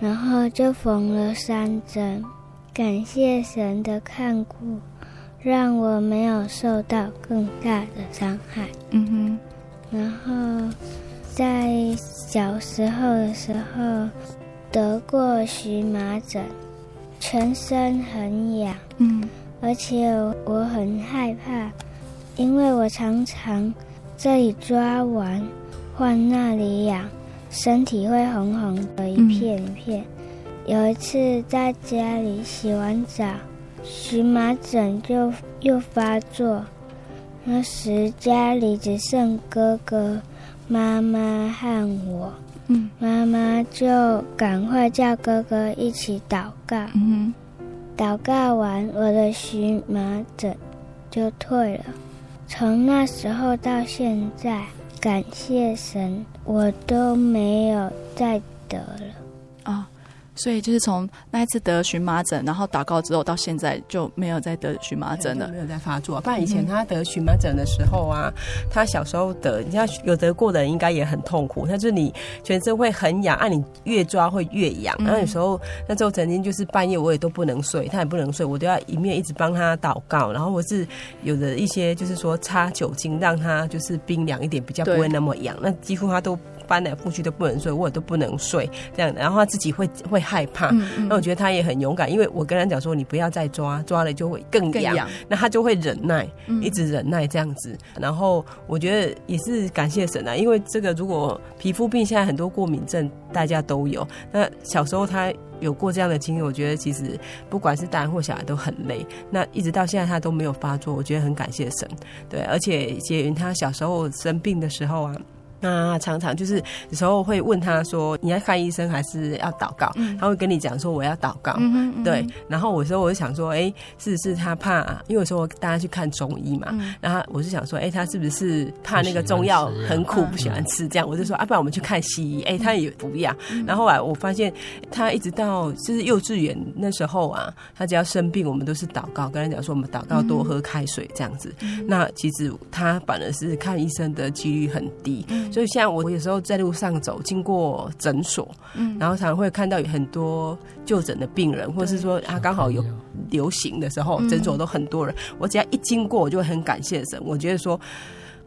然后就缝了三针。感谢神的看顾，让我没有受到更大的伤害。嗯哼，然后在小时候的时候得过荨麻疹。全身很痒，嗯，而且我很害怕，因为我常常这里抓完换那里痒，身体会红红的一片一片。嗯、有一次在家里洗完澡，荨麻疹就又发作，那时家里只剩哥哥、妈妈和我。妈妈就赶快叫哥哥一起祷告。祷告完，我的荨麻疹就退了。从那时候到现在，感谢神，我都没有再得了。啊。所以就是从那一次得荨麻疹，然后祷告之后到现在就没有再得荨麻疹了，没有再发作。不然以前他得荨麻疹的时候啊，他小时候得，你像有得过的人应该也很痛苦。他就是你全身会很痒，按你越抓会越痒。然后有时候那时候曾经就是半夜我也都不能睡，他也不能睡，我都要一面一直帮他祷告。然后我是有的一些就是说擦酒精让他就是冰凉一点，比较不会那么痒。那几乎他都。翻来覆去都不能睡，我也都不能睡，这样，然后他自己会会害怕。那、我觉得他也很勇敢，因为我跟他讲说，你不要再抓，抓了就会更痒。更那他就会忍耐，嗯、一直忍耐这样子。然后我觉得也是感谢神啊，因为这个如果皮肤病现在很多过敏症大家都有，那小时候他有过这样的经历，我觉得其实不管是大人或小孩都很累。那一直到现在他都没有发作，我觉得很感谢神。对，而且杰云他小时候生病的时候啊。那常常就是有时候会问他说：“你要看医生还是要祷告？”嗯、他会跟你讲说：“我要祷告。嗯”嗯对。然后我说：“我就想说，哎、欸，是不是他怕？因为有时候大家去看中医嘛。嗯、然后我就想说，哎、欸，他是不是怕那个中药很苦，不喜欢吃？这样我就说：啊，不然我们去看西医。哎、欸，他也不要。嗯、然后后来我发现，他一直到就是幼稚园那时候啊，他只要生病，我们都是祷告，跟他讲说，我们祷告多喝开水这样子。嗯、那其实他反而是看医生的几率很低。嗯所以像我有时候在路上走，经过诊所，嗯，然后常常会看到有很多就诊的病人，或者是说他刚好有流行的时候，诊所都很多人。我只要一经过，我就很感谢神。我觉得说，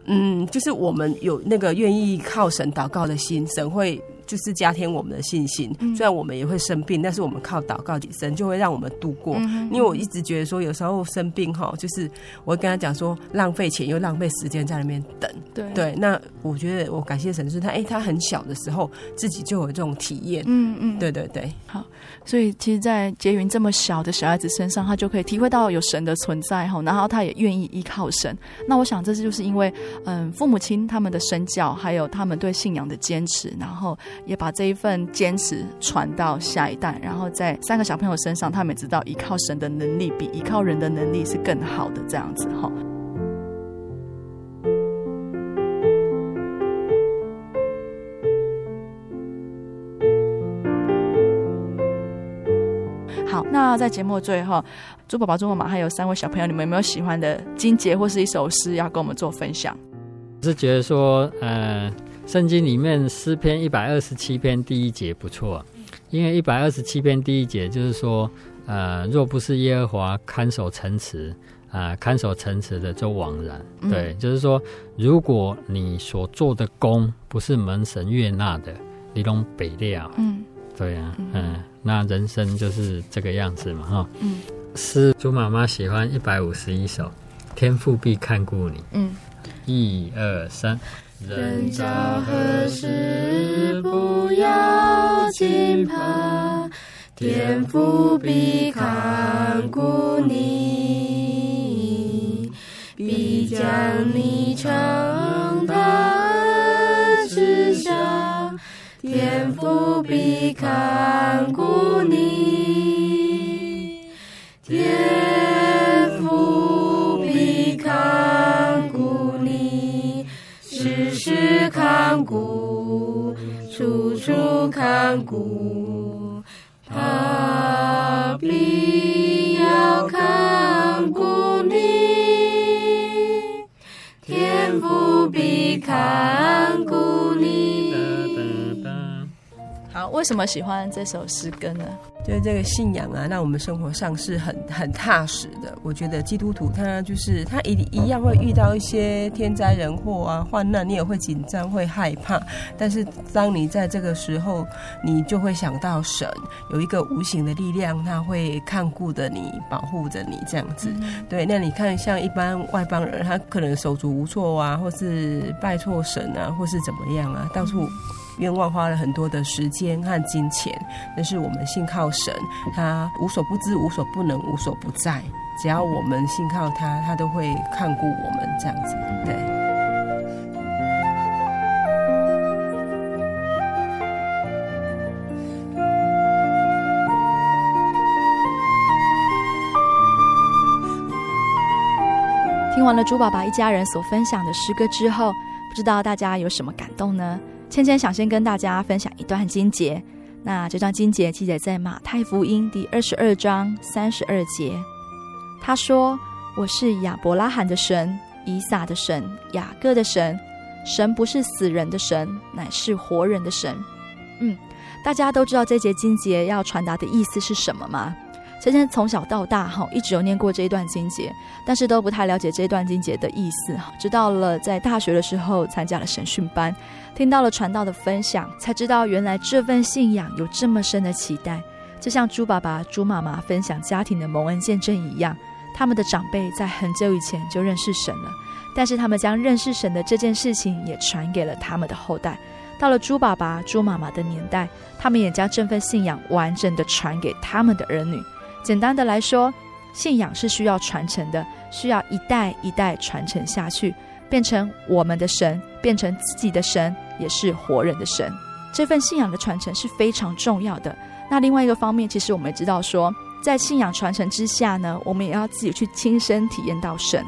嗯，就是我们有那个愿意靠神祷告的心，神会。就是加添我们的信心，虽然我们也会生病，但是我们靠祷告，神就会让我们度过。因为我一直觉得说，有时候生病哈，就是我跟他讲说，浪费钱又浪费时间在那边等。对对，那我觉得我感谢神，是他哎，他很小的时候自己就有这种体验。嗯嗯，对对对，好。所以其实，在杰云这么小的小孩子身上，他就可以体会到有神的存在哈，然后他也愿意依靠神。那我想，这就是因为嗯，父母亲他们的身教，还有他们对信仰的坚持，然后。也把这一份坚持传到下一代，然后在三个小朋友身上，他们也知道依靠神的能力比依靠人的能力是更好的，这样子哈。好，那在节目最后，猪宝宝、猪妈妈还有三位小朋友，你们有没有喜欢的金节或是一首诗要跟我们做分享？是觉得说，呃。圣经里面诗篇一百二十七篇第一节不错，因为一百二十七篇第一节就是说，呃，若不是耶和华看守城池，啊、呃，看守城池的就枉然。对，嗯、就是说，如果你所做的功不是门神悦纳的，你拢白了。嗯，对啊，嗯，嗯，那人生就是这个样子嘛，哈。嗯，诗猪妈妈喜欢一百五十一首，天父必看顾你。嗯，一二三。人遭何时，不要惊怕，天父必看顾你，必将你常大恩赐下，天父必看顾你，看顾，处处看顾，他必要看顾你，天父必看为什么喜欢这首诗歌呢？就是这个信仰啊，让我们生活上是很很踏实的。我觉得基督徒他就是他一一样会遇到一些天灾人祸啊、患难，你也会紧张、会害怕。但是当你在这个时候，你就会想到神有一个无形的力量，他会看顾着你、保护着你这样子。嗯、对，那你看像一般外邦人，他可能手足无措啊，或是拜错神啊，或是怎么样啊，到处。冤枉花了很多的时间和金钱，但是我们信靠神，他无所不知、无所不能、无所不在。只要我们信靠他，他都会看顾我们这样子。对。听完了猪爸爸一家人所分享的诗歌之后，不知道大家有什么感动呢？芊芊想先跟大家分享一段经节，那这段经节记载在马太福音第二十二章三十二节。他说：“我是亚伯拉罕的神，以撒的神，雅各的神。神不是死人的神，乃是活人的神。”嗯，大家都知道这节经节要传达的意思是什么吗？芊芊从小到大哈，一直有念过这一段经节，但是都不太了解这一段经节的意思哈。直到了在大学的时候参加了神训班，听到了传道的分享，才知道原来这份信仰有这么深的期待。就像猪爸爸、猪妈妈分享家庭的蒙恩见证一样，他们的长辈在很久以前就认识神了，但是他们将认识神的这件事情也传给了他们的后代。到了猪爸爸、猪妈妈的年代，他们也将这份信仰完整的传给他们的儿女。简单的来说，信仰是需要传承的，需要一代一代传承下去，变成我们的神，变成自己的神，也是活人的神。这份信仰的传承是非常重要的。那另外一个方面，其实我们也知道说，在信仰传承之下呢，我们也要自己去亲身体验到神。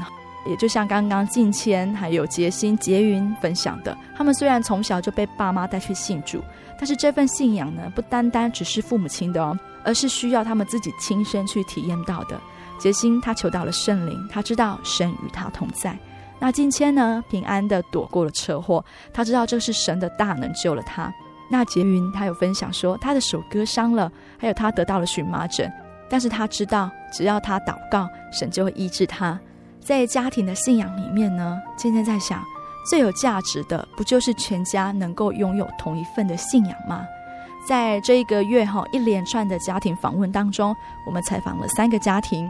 也就像刚刚静谦还有杰心、杰云分享的，他们虽然从小就被爸妈带去信主，但是这份信仰呢，不单单只是父母亲的哦。而是需要他们自己亲身去体验到的。杰心他求到了圣灵，他知道神与他同在。那静谦呢，平安的躲过了车祸，他知道这是神的大能救了他。那洁云他有分享说，他的手割伤了，还有他得到了荨麻疹，但是他知道只要他祷告，神就会医治他。在家庭的信仰里面呢，静谦在想，最有价值的不就是全家能够拥有同一份的信仰吗？在这一个月哈，一连串的家庭访问当中，我们采访了三个家庭。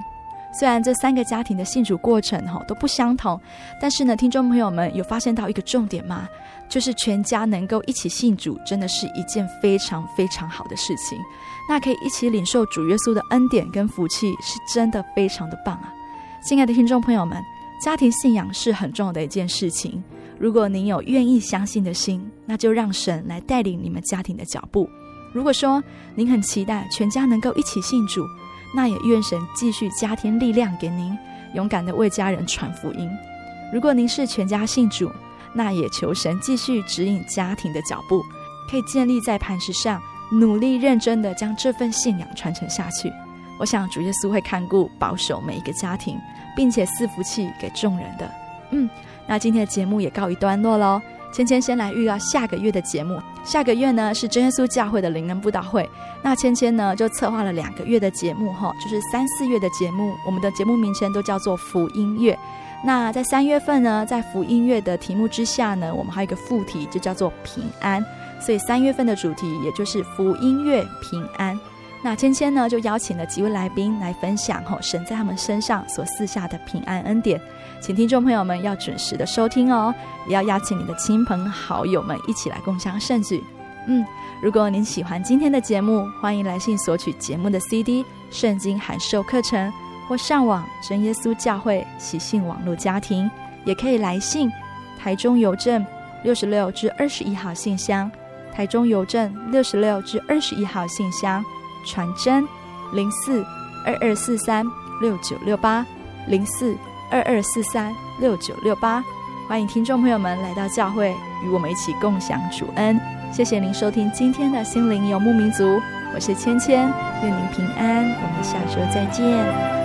虽然这三个家庭的信主过程哈都不相同，但是呢，听众朋友们有发现到一个重点吗？就是全家能够一起信主，真的是一件非常非常好的事情。那可以一起领受主耶稣的恩典跟福气，是真的非常的棒啊！亲爱的听众朋友们，家庭信仰是很重要的一件事情。如果您有愿意相信的心，那就让神来带领你们家庭的脚步。如果说您很期待全家能够一起信主，那也愿神继续加添力量给您，勇敢地为家人传福音。如果您是全家信主，那也求神继续指引家庭的脚步，可以建立在磐石上，努力认真地将这份信仰传承下去。我想主耶稣会看顾保守每一个家庭，并且赐福气给众人的。嗯，那今天的节目也告一段落喽。芊芊先来预告下个月的节目。下个月呢是真耶稣教会的灵恩布道会。那芊芊呢就策划了两个月的节目哈，就是三四月的节目。我们的节目名称都叫做福音月。那在三月份呢，在福音月的题目之下呢，我们还有一个副题就叫做平安。所以三月份的主题也就是福音月平安。那芊芊呢就邀请了几位来宾来分享哈神在他们身上所赐下的平安恩典。请听众朋友们要准时的收听哦，也要邀请你的亲朋好友们一起来共襄盛举。嗯，如果您喜欢今天的节目，欢迎来信索取节目的 CD、圣经函授课程，或上网真耶稣教会喜信网络家庭，也可以来信台中邮政六十六至二十一号信箱，台中邮政六十六至二十一号信箱，传真零四二二四三六九六八零四。二二四三六九六八，欢迎听众朋友们来到教会，与我们一起共享主恩。谢谢您收听今天的心灵游牧民族，我是芊芊，愿您平安，我们下周再见。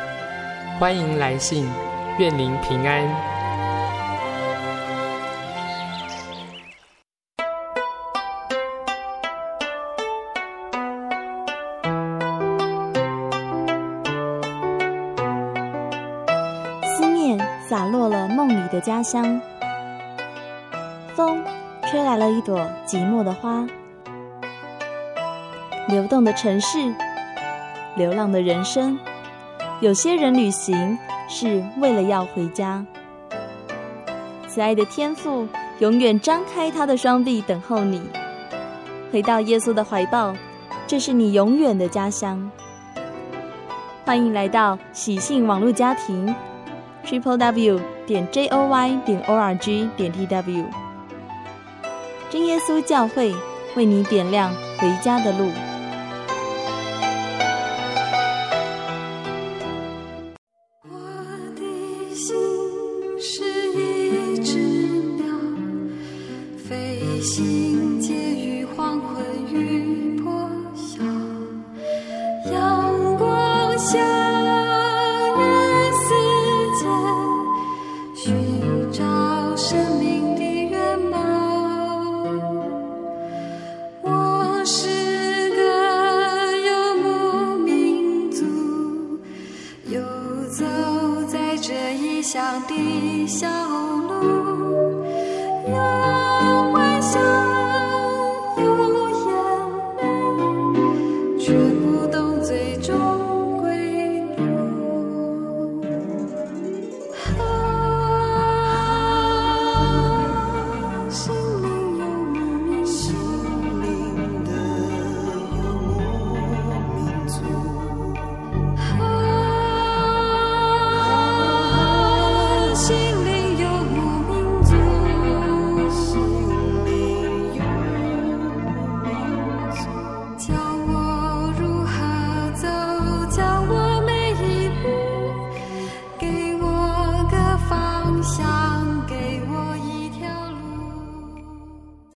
欢迎来信，愿您平安。思念洒落了梦里的家乡，风吹来了一朵寂寞的花。流动的城市，流浪的人生，有些人旅行是为了要回家。慈爱的天父永远张开他的双臂等候你，回到耶稣的怀抱，这是你永远的家乡。欢迎来到喜信网络家庭。Triple W 点 J O Y 点 O R G 点 T W，真耶稣教会为你点亮回家的路。